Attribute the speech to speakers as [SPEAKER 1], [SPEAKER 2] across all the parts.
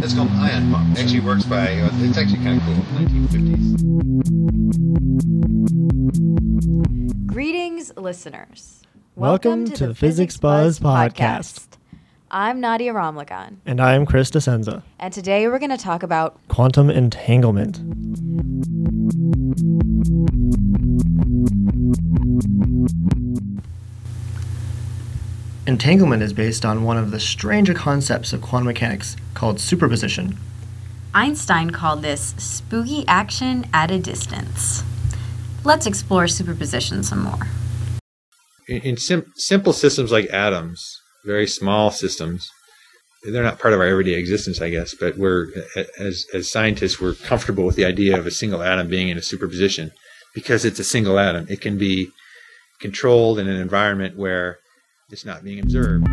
[SPEAKER 1] That's called an ion pump. It actually works by, uh, it's actually kind of cool, 1950s.
[SPEAKER 2] Greetings, listeners.
[SPEAKER 3] Welcome to the Physics Buzz podcast.
[SPEAKER 2] I'm Nadia Ramlagan,
[SPEAKER 3] And I am Chris DeSenza.
[SPEAKER 2] and today we're going to talk about
[SPEAKER 3] Quantum entanglement. Entanglement is based on one of the stranger concepts of quantum mechanics called superposition.
[SPEAKER 2] Einstein called this spooky action at a distance. Let's explore superposition some more.
[SPEAKER 1] In, in sim- simple systems like atoms, very small systems, they're not part of our everyday existence, I guess, but we're, as, as scientists, we're comfortable with the idea of a single atom being in a superposition because it's a single atom. It can be controlled in an environment where it's not being observed.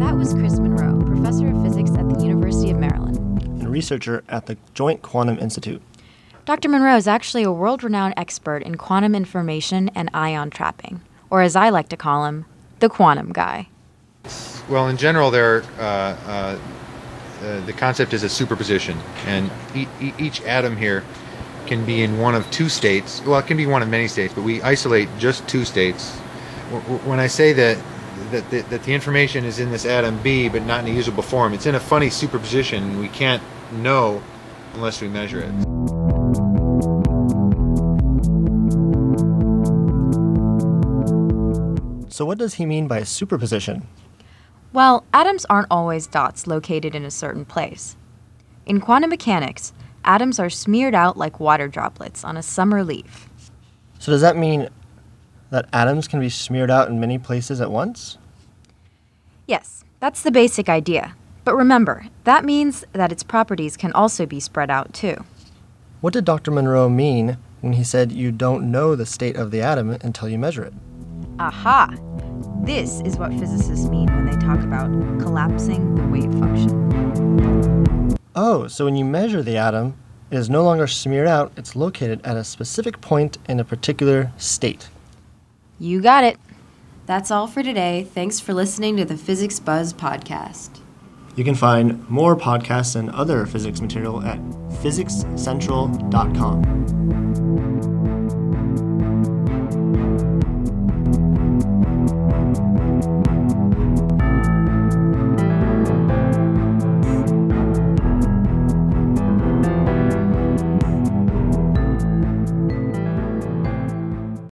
[SPEAKER 2] That was Chris Monroe, professor of physics at the University of Maryland.
[SPEAKER 3] and researcher at the Joint Quantum Institute.
[SPEAKER 2] Dr. Monroe is actually a world renowned expert in quantum information and ion trapping, or as I like to call him, the quantum guy.
[SPEAKER 1] Well, in general, there uh, uh, uh, the concept is a superposition, and e- e- each atom here can be in one of two states. Well, it can be one of many states, but we isolate just two states. W- w- When I say that that the, that the information is in this atom B, but not in a usable form, it's in a funny superposition. We can't know unless we measure it.
[SPEAKER 3] So, what does he mean by a superposition?
[SPEAKER 2] Well, atoms aren't always dots located in a certain place. In quantum mechanics, atoms are smeared out like water droplets on a summer leaf.
[SPEAKER 3] So, does that mean that atoms can be smeared out in many places at once?
[SPEAKER 2] Yes, that's the basic idea. But remember, that means that its properties can also be spread out too.
[SPEAKER 3] What did Dr. Monroe mean when he said you don't know the state of the atom until you measure it?
[SPEAKER 2] Aha! This is what physicists mean when they talk about collapsing the wave function.
[SPEAKER 3] Oh, so when you measure the atom, it is no longer smeared out, it's located at a specific point in a particular state.
[SPEAKER 2] You got it. That's all for today. Thanks for listening to the Physics Buzz podcast.
[SPEAKER 3] You can find more podcasts and other physics material at physicscentral.com.